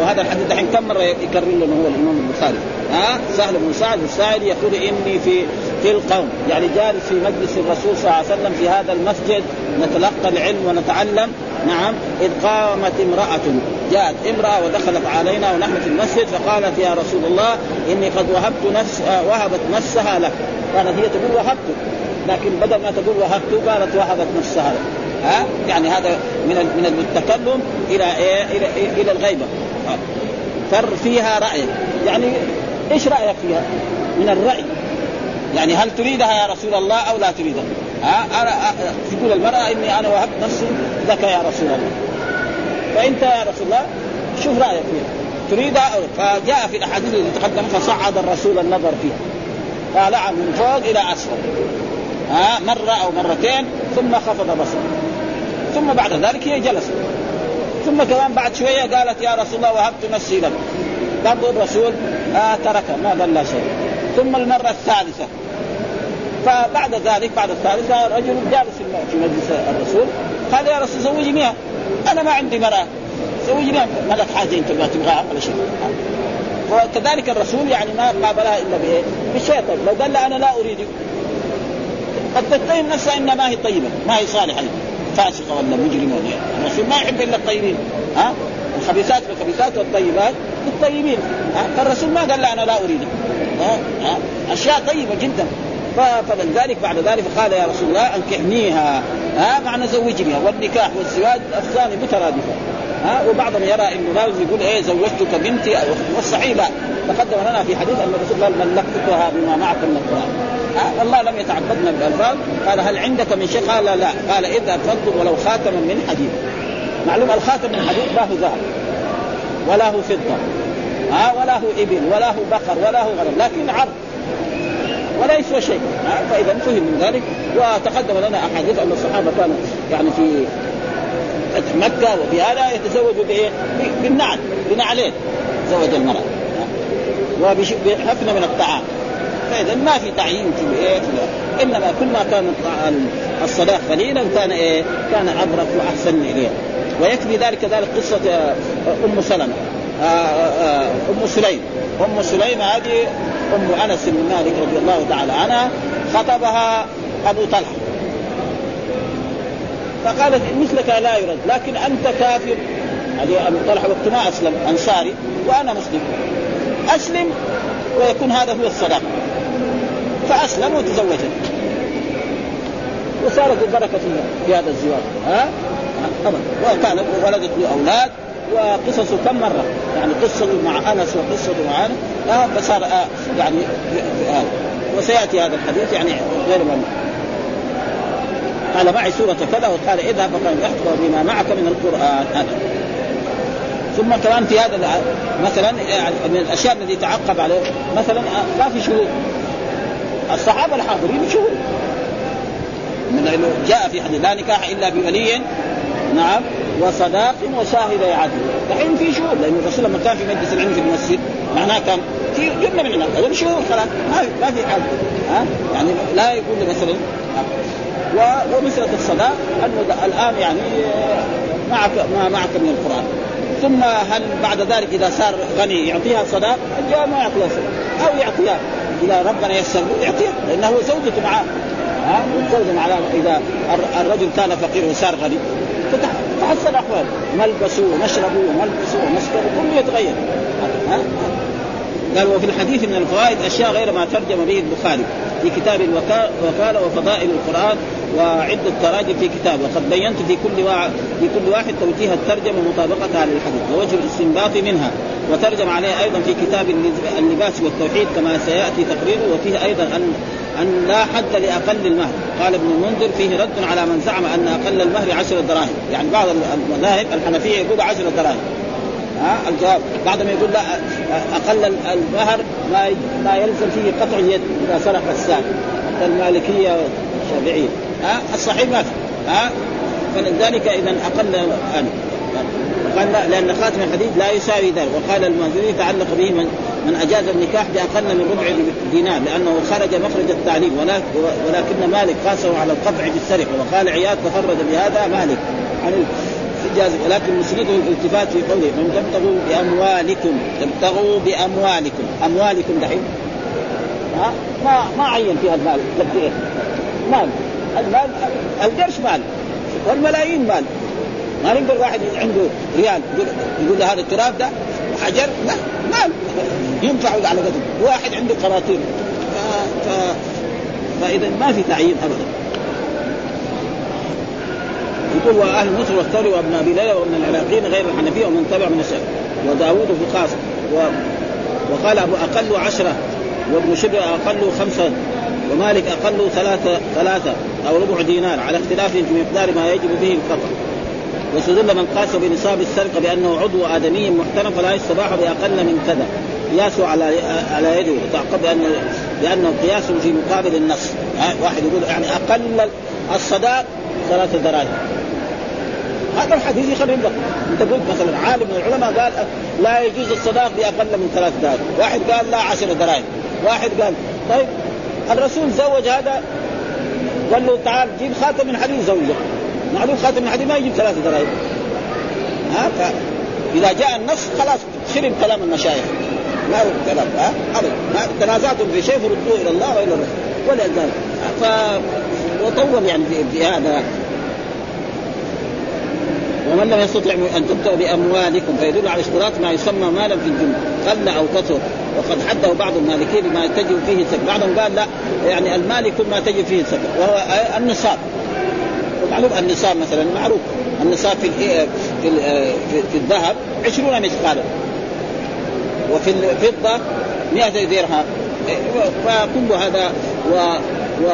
A: وهذا الحديث دحين كم مرة يكرر لنا هو الإمام البخاري؟ ها؟ سهل بن سعد السائلي يقول إني في في القوم. يعني جالس في مجلس الرسول صلى الله عليه وسلم في هذا المسجد نتلقى العلم ونتعلم. نعم إذ قامت امرأة جاءت امرأة ودخلت علينا ونحن في المسجد فقالت يا رسول الله إني قد وهبت نفس وهبت نفسها لك. كانت هي تقول وهبت لكن بدل ما تقول وهبت قالت وهبت نفسها لك. ها؟ يعني هذا من من التكلم إلى إيه؟ إلى إيه إلى الغيبة. فر فيها رايك يعني إيش رأيك فيها؟ من الرأي. يعني هل تريدها يا رسول الله أو لا تريدها؟ ها؟ تقول المرأة إني أنا وهبت نفسي لك يا رسول الله. فأنت يا رسول الله شوف رأيك فيها. تريدها أو فجاء في الأحاديث التي تقدم فصعد الرسول النظر فيها. طالع من فوق إلى أسفل. ها؟ مرة أو مرتين ثم خفض بصره. ثم بعد ذلك هي جلست. ثم كمان بعد شوية قالت يا رسول الله وهبت نفسي لك. برضو الرسول آه تركها ما ظل شيء. ثم المرة الثالثة. فبعد ذلك بعد الثالثة رجل جالس في مجلس الرسول قال يا رسول زوجني بها أنا ما عندي مرأة. زوجني ما لك حاجة أنت تبغاها ولا شيء. وكذلك الرسول يعني ما قابلها إلا بإيه؟ بالشيطان لو قال أنا لا اريدك قد تتهم نفسها انها ما هي طيبة ما هي صالحة فاسقة ولا مجرمة ولا الرسول ما يحب إلا الطيبين. ها؟ الخبيثات بالخبيثات والطيبات بالطيبين فالرسول ما قال لا أنا لا ها؟ أشياء طيبة جدا. فلذلك بعد ذلك قال يا رسول الله أنكحنيها. ها؟ معنى زوجنيها. والنكاح والزواج افضان مترادفة. ها؟ وبعضهم يرى إنه لازم يقول إيه زوجتك بنتي والصحيح لا. تقدم لنا في حديث أن الرسول قال ملكتها بما معك من القرآن. الله لم يتعبدنا بالألفاظ. قال هل عندك من شيء؟ قال لا. قال إذا فضل ولو خاتما من حديد. معلوم الخاتم من حديد لا هو ذهب ولا هو فضة ها ولا هو إبل ولا هو بقر ولا هو غنم لكن عرض ولا يسوى شيء فإذا فهم من ذلك وتقدم لنا أحاديث أن الصحابة كانوا يعني في مكة وفي هذا يتزوجوا بإيه؟ بالنعل بنعلين زوج المرأة وبحفنه من الطعام. فإذا ما في تعيين في إيه؟ إنما كل ما كان الصداق قليلا كان إيه؟ كان أبرك وأحسن إليه. ويكفي ذلك كذلك قصة أم سلمة. آه، آه، آه، أم سليم. أم سليم هذه أم أنس بن مالك رضي الله تعالى عنها خطبها أبو طلحة. فقالت مثلك لا يرد لكن أنت كافر. هذه أبو طلحة وقت ما أسلم أنصاري وأنا مسلم. أسلم ويكون هذا هو الصداق فأسلم وتزوجت. وصارت البركه في هذا الزواج. ها؟ ابدا ولدت له أولاد وقصصه كم مرة؟ يعني قصته مع أنس وقصته مع أنس. آه فصار آه يعني آه وسيأتي هذا الحديث يعني غير ممنوع. قال معي سورة كذا. وقال اذهب فقد يحفظ بما معك من القرآن هذا ثم كمان في هذا مثلا يعني من الأشياء التي تعقب عليه. مثلا ما في شهود. الصحابة الحاضرين شهود. من جاء في حديث لا نكاح إلا بولي نعم وصداق وشاهد عدل. دحين في شهود لأن الرسول لما كان في مجلس العلم في المسجد معناه كان في جنة من الناس هذول شهود خلاص ما في ما في حد. ها؟ يعني لا يقول مثلا ومسألة الصلاة أنه الآن يعني معك ما معك من القرآن. ثم هل بعد ذلك إذا صار غني يعطيها صداق الجواب ما يعطيها صداق أو يعطيها. إذا ربنا يسر يعطيها لأنه هو زوجته معاه ها؟ زوجة على إذا الرجل كان فقير وصار غني. تحسن أحواله ملبسه ومشربه وملبسه ومسكنه كله يتغير. قال وفي الحديث من الفوائد أشياء غير ما ترجم به البخاري في كتاب الوكاله وفضائل القرآن وعدة تراجم في كتاب وقد بينت في كل واحد في كل واحد توجيه الترجمة ومطابقتها للحديث ووجه الاستنباط منها. وترجم عليه أيضا في كتاب اللباس والتوحيد كما سيأتي تقريره. وفيه أيضا ان أن لا حد لأقل المهر. قال ابن المنذر فيه رد على من زعم أن أقل المهر عشر دراهم. يعني بعض المذاهب الحنفية يقول عشر دراهم. ها؟ الجواب. ما يقول لا أقل المهر ما ما يلزم فيه قطع اليد إذا سرق السارق المالكية والشافعية. ها؟ الصحيح ما في. ها؟ فلذلك إذا أقل أن قال لا لأن خاتم الحديث لا يساوي ذلك. وقال المنذري تعلق به من من أجاز النكاح بأقل من ربع دينار لأنه خرج مخرج التعليم ولكن مالك قاسه على القطع بالسرقة. وقال عياد تفرد بهذا مالك. عن جاز ولكن مسنده الالتفات في قوله من تبتغوا باموالكم تبتغوا بأموالكم. أموالكم دحين. ها؟ ما ما عين فيها المال. إيه؟ مال. المال القرش مال والملايين مال. ما نقدر واحد عنده ريال يقول له هذا التراب ده حجر؟ لا مال. ينفع على قدر؟ واحد عنده قراطير. ف... ف... فإذا ما في تعيين ابدا. يقول وأهل مصر والثوري وابن ابي ليلى ومن العراقيين غير الحنفية ومن تبع من الشافعي وداوود في خاص و... وقال أبو أقل عشرة وابن شبر أقل خمسة ومالك أقل ثلاثة ثلاثة. أو ربع دينار على اختلاف في مقدار ما يجب به القطع وسدل من قاس بنصاب السرقة بأنه عضو آدمي محترم فلا يستباح بأقل من كذا. قياسه على على يده. وتعقب بان لأنه قياس في مقابل النص. واحد يقول يعني أقل الصداق ثلاثة دراهم. هذا الحديث يخرب لك أنت قلت مثلا عالم من العلماء قال لا يجوز الصداق بأقل من ثلاث دراهم. واحد قال لا عشر دراهم. واحد قال طيب الرسول زوج هذا قال له تعال جيب خاتم من حديد زوجك معلوم خاتم من حديد ما يجيب ثلاثة دراهم. ها؟ فإذا جاء النص خلاص خرب كلام المشايخ. ما هو كلام ها؟ أبدا. تنازعتم في شيء فردوه إلى الله وإلى الرسول. ولذلك ف وطول يعني في هذا. ومن لم يستطع أن تبدأ بأموالكم فيدل على اشتراط ما يسمى مالا في الجمله قل أو كثر. وقد حده بعض المالكين بما تجب فيه الزكاه بعضهم قال لا يعني المال كل ما تجب فيه الزكاه وهو النصاب. ومعلوم النصاب مثلا معروف. النصاب في في في, الذهب 20 مثقالا. وفي الفضة 100 درهم. فكل هذا و, و...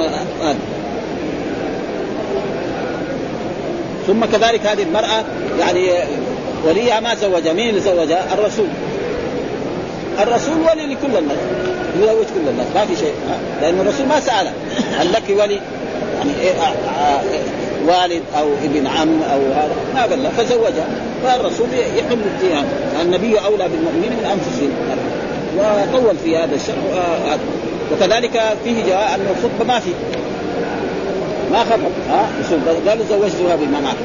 A: ثم كذلك هذه المرأة يعني وليها ما زوجها مين اللي زوجها؟ الرسول. الرسول ولي لكل الناس. يزوج كل الناس ما في شيء. لأن الرسول ما سأله هل لك ولي؟ يعني إيه والد أو ابن عم أو هذا. ما له فزوجها فالرسول يحل فيها النبي أولى بالمؤمنين من أنفسهم. وطول في هذا الشرع وكذلك فيه جاء أن الخطبة ما في. ما خطب ها؟ قالوا زوجتها بمناك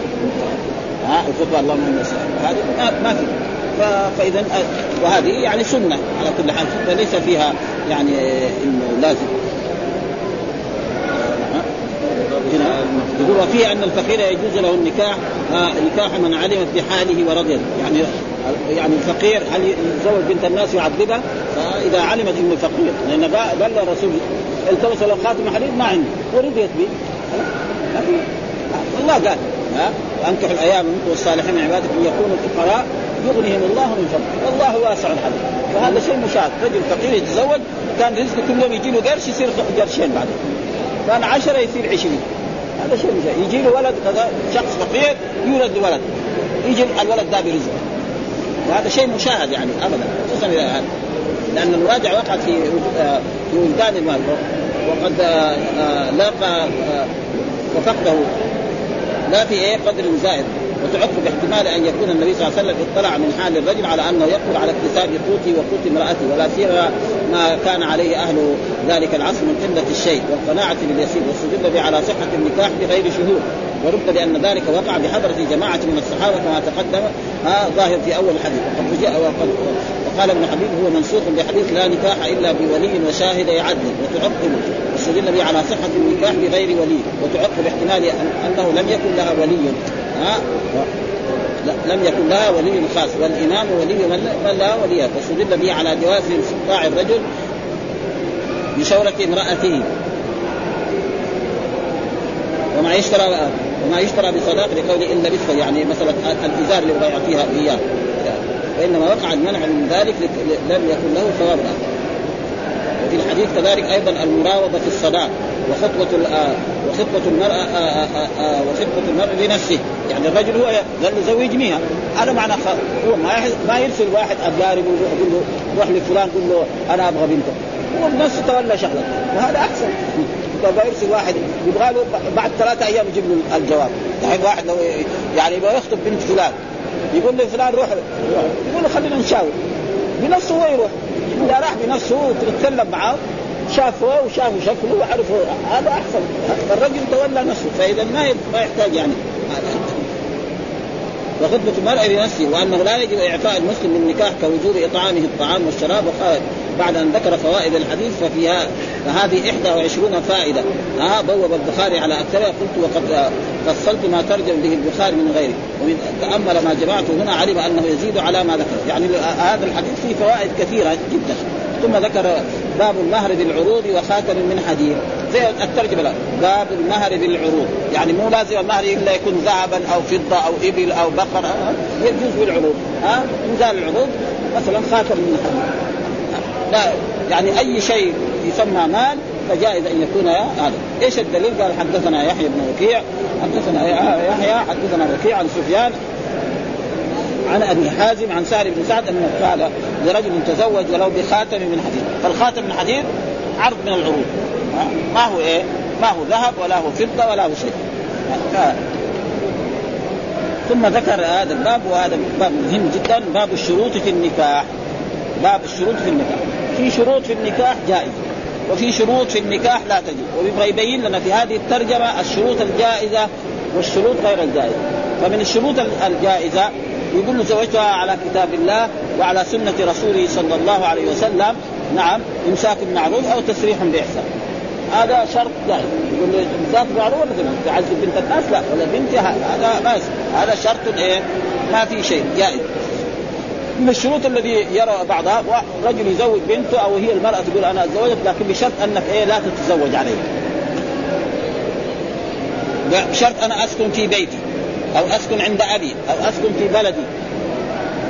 A: ها؟ الخطبة اللهم إني هذه ما, ما في. فاذا وهذه يعني سنة على كل حال. فليس فيها يعني إنه لازم. يقول وفيه أن الفقير يجوز له النكاح نكاح من علمت بحاله ورضيت. يعني يعني الفقير هل يتزوج بنت الناس يعذبها؟ فإذا علمت إنه فقير. لأن قال له الرسول التمس له خاتم حديد ما عنده. ورضيت به. الله قال. ها؟ وانكحوا الأيام منكم والصالحين من عبادكم يكونوا فقراء يغنيهم الله من فضله. والله واسع عليم فهذا شيء مشاهد. رجل فقير يتزوج كان رزقه كل يوم يجي له قرش يصير قرشين بعدين كان عشرة يصير عشرين. هذا شيء مشاهد. يجي له ولد كذا شخص فقير يولد ولد يجي الولد ده برزقه وهذا شيء مشاهد يعني ابدا. خصوصا إلى هذا. لأن المراجعة وقعت في آه، في ولدان وقد آه، آه، لاقى وفقده لا في إيه؟ قدر زائد. وتعق باحتمال أن يكون النبي صلى الله عليه وسلم اطلع من حال الرجل على أنه يقبل على اكتساب قوته وقوت امراته ولا سيما ما كان عليه أهل ذلك العصر من قلة الشيء والقناعة باليسير واستدل به على صحة النكاح بغير شهود. ورد لأن ذلك وقع بحضره جماعة من الصحابة كما تقدم. ها ظاهر في أول الحديث وقد جاء وقد وقال ابن حبيب هو منسوخ بحديث لا نكاح إلا بولي وشاهد عدل وتعقب. واستدل به على صحة النكاح بغير ولي وتعقب باحتمال أنه لم يكن لها ولي. ها؟ لم يكن لها ولي خاص. والإمام ولي من لا ولي. فاستدل به على جواز استطاع الرجل بشورة امرأته. وما يشترى وما يشترى بصداق لقول إن لبسه يعني مثلا الإزار اللي يبغى يعطيها إياه. وانما وقع المنع من ذلك لم يكن له ثواب. وفي الحديث كذلك أيضا المراوضة في الصداق وخطوة وخطبه المرأة وخطبه المرء لنفسه. يعني الرجل هو قال له زوجنيها هذا معنى هو ما ما يرسل واحد اقارب يقول له روح لفلان قول له أنا أبغى بنته. هو بنفسه تولى شغلة. وهذا أحسن. يبغى يرسل واحد يبغى له بعد ثلاثة أيام يجيب له الجواب. يعني واحد لو يعني يبغى يخطب بنت فلان. يقول له فلان روح يقول له خلينا نشاور. بنفسه هو يروح؟ إذا راح بنفسه وتتكلم معاه شافه وشافوا شكله وعرفوا هذا أحسن. الرجل تولى نفسه فإذا ما ما يحتاج يعني. وخطبة المرأة لنفسه وأنه لا يجب إعفاء المسلم من النكاح كوجوب إطعامه الطعام والشراب وقال بعد أن ذكر فوائد الحديث ففيها فهذه 21 فائدة. ها بوب البخاري على أكثرها. قلت وقد فصلت ما ترجم به البخاري من غيره. ومن تأمل ما جمعته هنا علم أنه يزيد على ما ذكر. يعني هذا الحديث فيه فوائد كثيرة جدا. ثم ذكر باب المهر بالعروض وخاتم من حديد. زي الترجمة لا باب المهر بالعروض. يعني مو لازم المهر إلا يكون ذهبا أو فضة أو إبل أو بقر يجوز بالعروض. ها؟ ميزان العروض مثلا خاتم من حديد. لا يعني أي شيء يسمى مال فجائز أن يكون هذا إيش الدليل؟ قال حدثنا يحيى بن وكيع حدثنا يحيى حدثنا وكيع عن سفيان عن أبي حازم عن سهل بن سعد أنه قال لرجل تزوج ولو بخاتم من حديد فالخاتم من حديد عرض من العروض ما هو إيه؟ ما هو ذهب ولا هو فضة ولا هو شيء. ثم ذكر هذا الباب وهذا باب مهم جدا باب الشروط في النكاح باب الشروط في النكاح. في شروط في النكاح جائزة وفي شروط في النكاح لا تجوز. ويبغى يبين لنا في هذه الترجمة الشروط الجائزة والشروط غير الجائزة. فمن الشروط الجائزة يقول له زوجتها على كتاب الله وعلى سنة رسوله صلى الله عليه وسلم نعم إمساك معروف أو تسريح بإحسان. هذا شرط جائز. يقول له إمساك معروف ولا تعذب بنت الناس؟ لا ولا بنتي هذا ما هذا شرط إيه؟ ما في شيء. جائز. من الشروط الذي يرى بعضها رجل يزوج بنته أو هي المرأة تقول أنا أتزوجت لكن بشرط أنك إيه لا تتزوج علي. بشرط أنا أسكن في بيتي أو أسكن عند أبي أو أسكن في بلدي.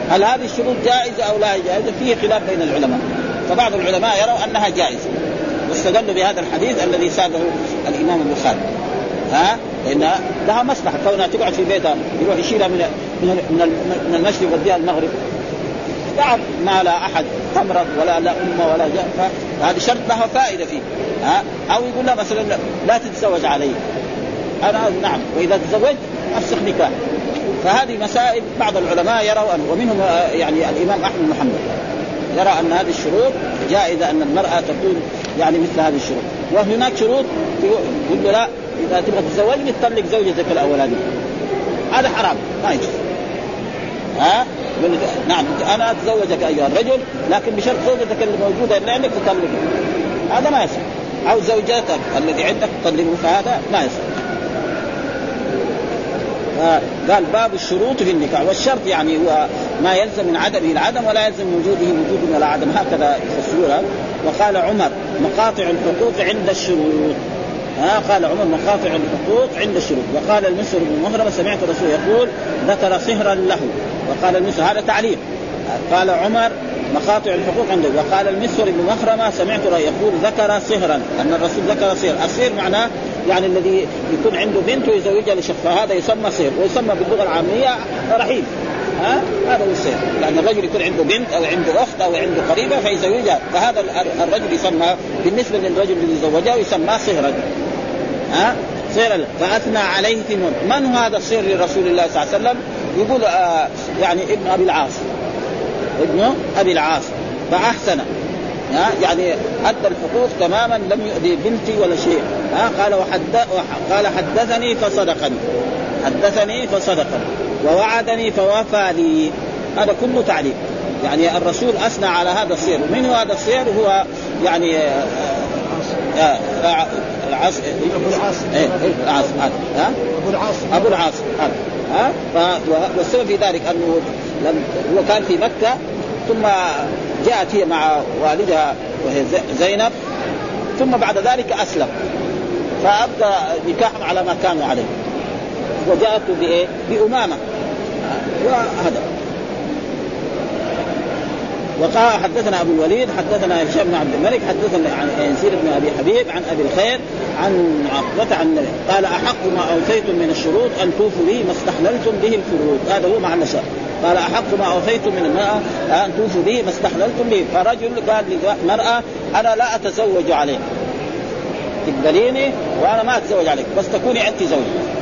A: هل هذه الشروط جائزة أو لا جائزة؟ فيه خلاف بين العلماء. فبعض العلماء يروا أنها جائزة. واستدلوا بهذا الحديث الذي ساقه الإمام البخاري. ها؟ لأن لها مصلحة. كونها تقعد في بيتها يروح يشيلها من من المشرق يوديها المغرب. تعب ما لا أحد تمرض ولا لا امه ولا جاء. فهذا شرط لها فائدة فيه. ها؟ أو يقول لها مثلا لا تتزوج علي. أنا نعم. وإذا تزوجت أفسخ نكاح. فهذه مسائل بعض العلماء يروا أن ومنهم آه، يعني الإمام أحمد محمد يرى أن هذه الشروط جائزة أن المرأة تكون يعني مثل هذه الشروط. وهناك شروط يقول له لا إذا تبغى تتزوجني تطلق زوجتك الأولانية. هذا حرام ما يجوز. ها؟ نعم أنا أتزوجك أيها الرجل لكن بشرط زوجتك اللي موجودة اللي عندك تطلقها. هذا ما يصح. أو زوجاتك الذي عندك تطلقه فهذا ما يصح. قال باب الشروط في النكاح. والشرط يعني هو ما يلزم من عدمه العدم ولا يلزم من وجوده وجود ولا عدم. هكذا يفسرونها. وقال عمر مقاطع الحقوق عند الشروط. ها قال عمر مقاطع الحقوق عند الشروط وقال المسر بن مهرم سمعت الرسول يقول ذكر صهرا له. وقال المسر هذا تعليق. قال عمر مقاطع الحقوق عنده. وقال المسور بن مخرمة سمعت يقول ذكر صهرا. أن الرسول ذكر صهر. الصهر معناه يعني الذي يكون عنده بنت ويزوجها لشخص فهذا يسمى صهر ويسمى باللغة العامية رحيل ها؟ هذا هو السير يعني الرجل يكون عنده بنت أو عنده أخت أو عنده قريبة فيزوجها. فهذا الرجل يسمى بالنسبة للرجل الذي زوجها يسمى صهرا. ها؟ صير فأثنى عليه في من هذا الصير لرسول الله صلى الله عليه وسلم؟ يقول آه يعني ابن أبي العاص. ابن أبي العاص. فأحسن. ها؟ يعني أدى الحقوق تماما لم يؤذي بنتي ولا شيء. ها؟ قال وحد قال حدثني فصدقني. حدثني فصدقني. ووعدني فوفى لي. هذا كله تعليم يعني الرسول أثنى على هذا السير. ومن هو هذا السير؟ هو يعني آه، آه، آه، العاص أبو العاص. إيه، العاص ها؟ أبو العاص. أبو العاص ها؟ والسبب في ذلك أنه لم هو كان في مكة ثم جاءت هي مع والدها وهي زينب ثم بعد ذلك أسلم. فأبقى نكاحهم على ما كانوا عليه. وجاءته بإيه؟ بأمامة. وهذا. وقال حدثنا أبو الوليد حدثنا هشام بن عبد الملك حدثنا عن يزيد بن أبي حبيب عن أبي الخير عن عقبة عن النبي قال أحق ما اوفيتم من الشروط أن توفوا به ما استحللتم به الفروض. هذا هو معنى الشرط. قال أحق ما أوفيتم من المرأة أن توفوا به ما استحللتم به. فرجل قال للمراه أنا لا أتزوج عليك. تقبليني وأنا ما أتزوج عليك بس تكوني انت زوجي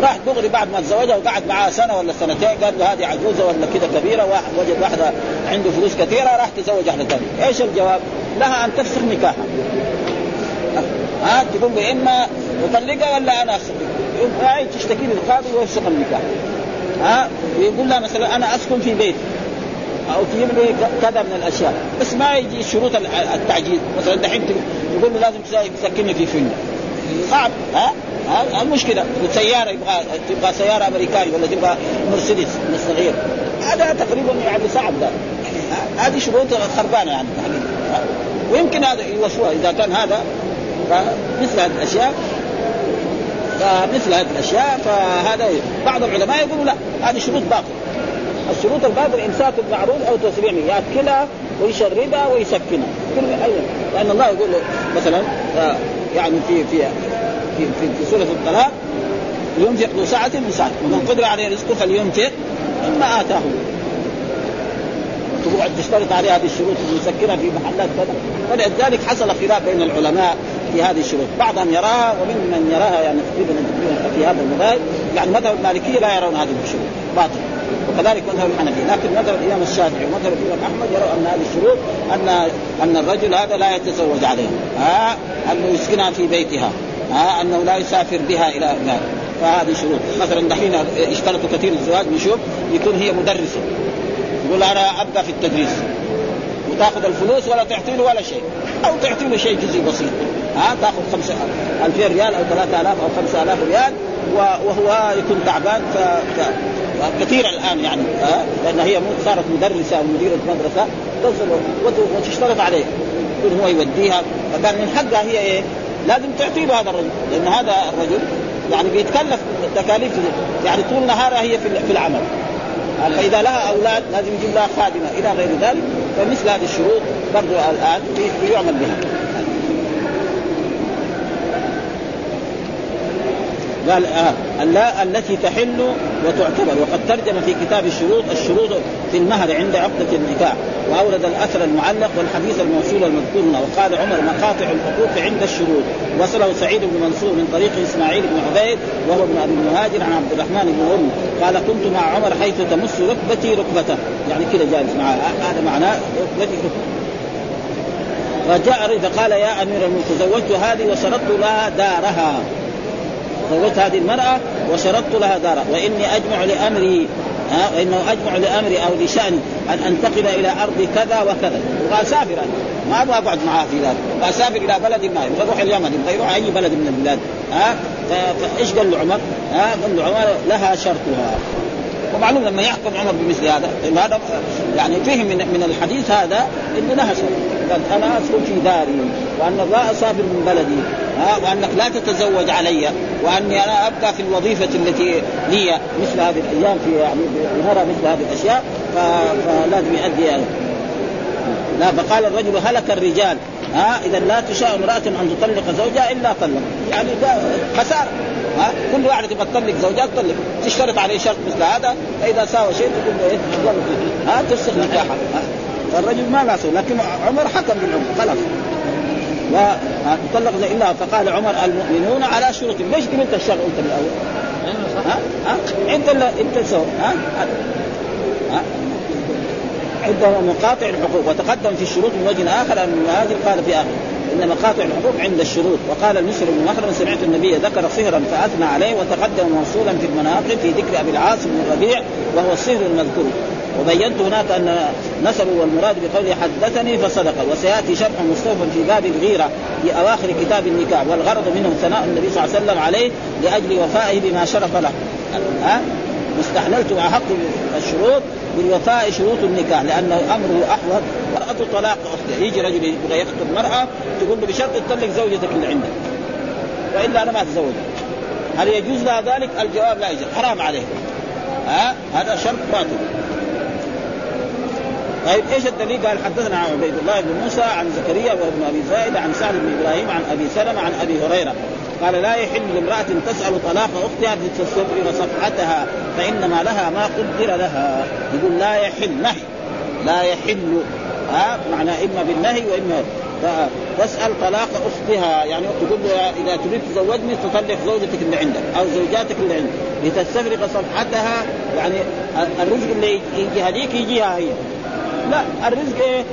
A: راح دغري بعد ما تزوجها وقعد معها سنة ولا سنتين قال له هذه عجوزة ولا كذا كبيرة واحد وجد واحدة عنده فلوس كثيرة راح تزوج واحدة ثانية، إيش الجواب؟ لها أن تفسخ نكاحها. ها تقول له اما أطلقها ولا أنا اسخ تشتكي لي القاضي ويفسخ النكاح. ها ويقول لها مثلا أنا أسكن في بيتي. أو تجيب لي كذا من الأشياء. بس ما يجي شروط التعجيز مثلا دحين تقول له لازم تسكنني في فندق. صعب ها؟ المشكلة سيارة يبغى تبغى سيارة أمريكاني ولا تبغى مرسيدس من الصغير هذا تقريبا يعني صعب ده. هذه شروط خربانة يعني ويمكن هذا يوصفوها إذا كان هذا. مثل هذه الأشياء. فمثل هذه الأشياء فهذا بعض العلماء يقولوا لا هذه شروط باطلة. الشروط الباطلة إمساك بالمعروف أو تسريع يأكلها ويشربها ويسكنها. لأن الله يقول مثلا يعني في في في في, في سوره الطلاق ينفق ذو سعة من سعته ومن قدر عليه رزقه فلينفق مما آتاه. تقعد تشترط عليه هذه الشروط المسكنه في محلات كذا. فلذلك حصل خلاف بين العلماء في هذه الشروط. بعضهم يراها ومن من يراها يعني تقريبا في هذا المذاهب يعني مذهب المالكية لا يرون هذه الشروط. باطل. وكذلك مذهب الحنفي لكن مذهب الإمام الشافعي ومذهب الإمام أحمد يرون أن هذه الشروط ان أن الرجل هذا لا يتزوج عليها. ها؟ انه يسكنها في بيتها. ها أنه لا يسافر بها إلى لا فهذه شروط. مثلا دحين اشترطوا كثير الزواج نشوف يكون هي مدرسة. يقول أنا ابدا في التدريس. وتأخذ الفلوس ولا تعطي له ولا شيء. أو تعطي له شيء جزء بسيط. ها تأخذ 5000 ريال أو 3000 أو 5000 ريال وهو يكون تعبان. ف... ف... كثير الآن يعني ها لأن هي صارت مدرسة أو مديرة مدرسة. وتشترط عليه. يكون هو يوديها. فكان من حقها هي إيه؟ لازم تعطي له هذا الرجل لأن هذا الرجل يعني بيتكلف تكاليف يعني طول نهارها هي في العمل. فإذا لها أولاد لازم يجيب لها خادمة. إلى غير ذلك فمثل هذه الشروط برضو الآن يعمل بها. قال آه. اللا التي تحل وتعتبر. وقد ترجم في كتاب الشروط الشروط في المهر عند عقدة النكاح. وأورد الأثر المعلق والحديث الموصول المذكور هنا. وقال عمر مقاطع الحقوق عند الشروط. وصله سعيد بن منصور من طريق إسماعيل بن عبيد وهو ابن أبي المهاجر عن عبد الرحمن بن هرم قال كنت مع عمر حيث تمس ركبتي ركبته. يعني كذا جالس معه. هذا معناه ركبتي ركبته. فجاء فقال يا أمير المؤمنين تزوجت هذه وشرطت لها دارها. زوجت هذه المرأة وشرطت لها دارا. وإني أجمع لأمري ها وإنه أجمع لأمري أو لشأني أن أنتقل إلى أرض كذا وكذا. وأسافر أنا. ما أبغى أقعد معها في ذلك. وأسافر إلى بلد ما. يبغى يروح اليمن يبغى يروح أي بلد من البلاد. ها فإيش قال له عمر؟ ها قال له عمر لها شرطها. ومعلوم لما يحكم عمر بمثل هذا هذا يعني فهم من من الحديث هذا إنه لها قال أنا اسكن في داري وان الله اسافر من بلدي وأنك لا تتزوج علي وأني أنا أبقى في الوظيفة التي لي مثل هذه الأيام في يعني نرى مثل هذه الأشياء فلازم يؤدي يعني. لا فقال الرجل هلك الرجال ها إذا لا تشاء امرأة أن تطلق زوجها إلا طلق. يعني ده خسارة. ها كل واحد تبغى تطلق زوجها تطلق. تشترط عليه شرط مثل هذا فإذا ساوى شيء تقول له إيه ها تفسخ نكاحها الرجل ما لا لكن عمر حكم بالعمر خلاص. وطلق إلا فقال عمر المؤمنون على شروط. ليش قلت الشرع أنت من الأول؟ ها ها أنت اللي أنت سوى ها ها. عندما مقاطع الحقوق. وتقدم في الشروط من وجه آخر أن هذه قال في آخر. إن مقاطع الحقوق عند الشروط. وقال المسلم بن مخرم سمعت النبي ذكر صهرا فأثنى عليه وتقدم موصولا في المناقب في ذكر أبي العاص بن الربيع وهو الصهر المذكور. وبينت هناك أن نسبه والمراد بقوله حدثني فصدق. وسيأتي شرح مستوفى في باب الغيرة في أواخر كتاب النكاح والغرض منه ثناء النبي صلى الله عليه وسلم عليه لأجل وفائه بما شرف له. ها استحللت احق الشروط. بالوفاء شروط النكاح لأنه أمره أحوط مرأة طلاق اختها يجي رجل يبغى يخطب مرأة تقول له بشرط تطلق زوجتك اللي عندك. وإلا أنا ما أتزوج. هل يجوز لها ذلك؟ الجواب لا يجوز. حرام عليه ها؟ هذا شرط باطل. طيب إيش الدليل؟ قال حدثنا عن عبيد الله بن موسى عن زكريا وابن أبي زائد عن سعد بن إبراهيم عن أبي سلمة عن أبي هريرة. قال لا يحل لامرأة تسأل طلاق أختها لتستبرر صفحتها فإنما لها ما قدر لها. يقول لا يحل نهي. لا يحل. ها؟ معنى إما بالنهي وإما تسأل طلاق أختها. يعني تقول له إذا تريد تزوجني تطلق زوجتك اللي عندك أو زوجاتك اللي عندك. لتستفرغ صفحتها يعني الرزق اللي يجي هذيك يجيها هي. لا الرزق إيه؟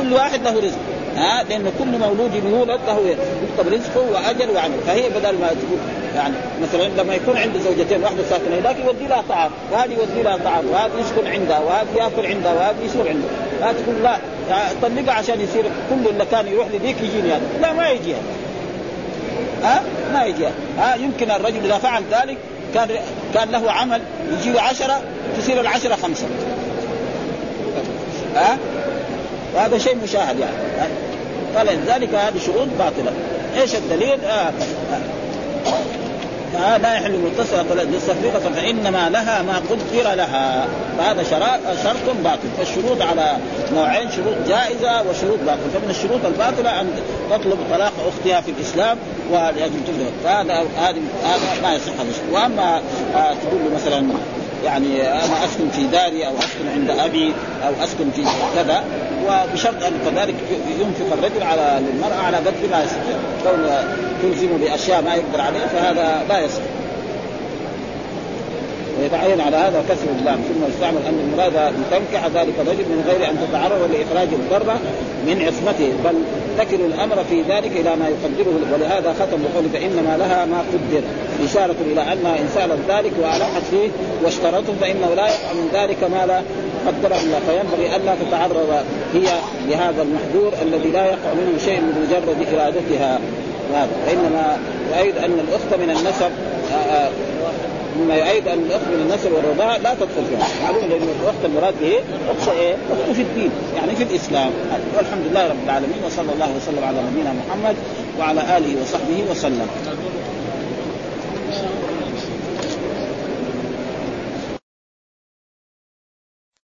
A: كل واحد له رزق. ها لأن كل مولود يولد له يكتب رزقه وأجل وعمل. فهي بدل ما تقول يعني مثلا لما يكون عنده زوجتين واحدة ساكنة هناك يودي لها طعام وهذه يودي لها طعام وهذا يسكن عندها وهذا يأكل عندها وهذا يسوق عندها. لا تقول لا طلقها عشان يصير كل اللي كان يروح لذيك يجيني هذا. لا ما يجي ها؟ ما يجي ها؟ يمكن الرجل إذا فعل ذلك كان كان له عمل يجي له عشرة تصير العشرة خمسة. ها؟ وهذا شيء مشاهد يعني. فلذلك هذه شروط باطلة. إيش الدليل؟ آه آه. آه لا يحل متصلة للصفيقة فإنما لها ما قدر لها. فهذا شرط باطل. فالشروط على نوعين شروط جائزة وشروط باطلة. فمن الشروط الباطلة أن تطلب طلاق أختها في الإسلام ولأجل تفرق. فهذا هذا ما يصح هذا وأما آه تقول مثلا يعني أنا أسكن في داري أو أسكن عند أبي أو أسكن في كذا وبشرط أن كذلك ينفق الرجل على المراه على قدر ما يستطيع كون تلزم بأشياء ما يقدر عليها فهذا لا يصح. ويتعين على هذا كسر اللام ثم يستعمل أن المراد ان تنكح ذلك الرجل من غير أن تتعرض لإخراج الضره من عصمته. بل تكل الأمر في ذلك إلى ما يقدره. ولهذا ختم بقوله فانما لها ما قدر. إشارة إلى انها إن سالت ذلك وألحت فيه واشترته فإنه لا يقع من ذلك ما لا قدره الله. فينبغي الا تتعرض هي لهذا المحذور الذي لا يقع منه شيء من مجرد إرادتها. هذا وإنما وأيضا أن الأخت من النسب آه، آه، مما يؤيد أن الاخت من النسب والرضاعة لا تدخل فيها، معلوم لأن الاخت المراد به اخت إيه؟ اخت في الدين، يعني في الإسلام، والحمد لله رب العالمين وصلى الله وسلم على نبينا محمد وعلى آله وصحبه وسلم.